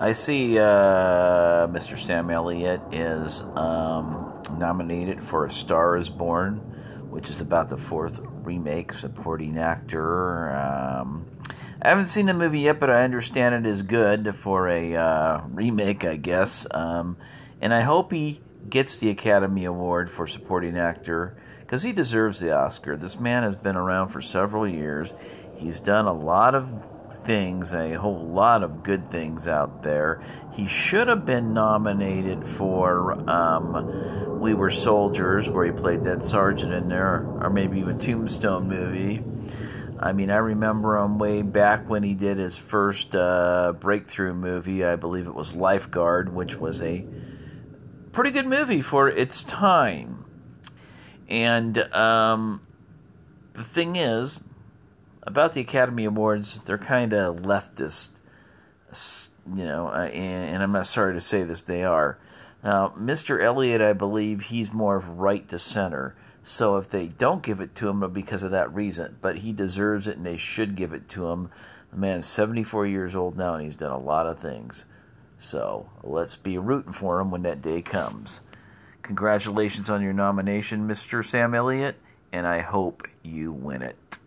I see uh, Mr. Sam Elliott is um, nominated for A Star is Born, which is about the fourth remake, supporting actor. Um, I haven't seen the movie yet, but I understand it is good for a uh, remake, I guess. Um, and I hope he gets the Academy Award for supporting actor because he deserves the Oscar. This man has been around for several years. He's done a lot of things, a whole lot of good things out there. He should have been nominated for um, We Were Soldiers, where he played that sergeant in there, or maybe even Tombstone movie. I mean, I remember him way back when he did his first uh, breakthrough movie. I believe it was Lifeguard, which was a pretty good movie for its time. And um, the thing is, about the Academy Awards, they're kind of leftist, you know, uh, and, and, I'm not sorry to say this, they are. Now, Mr. Elliott, I believe he's more of right to center. So if they don't give it to him, because of that reason, but he deserves it and they should give it to him. The man's 74 years old now and he's done a lot of things. So let's be rooting for him when that day comes. Congratulations on your nomination, Mr. Sam Elliott, and I hope you win it.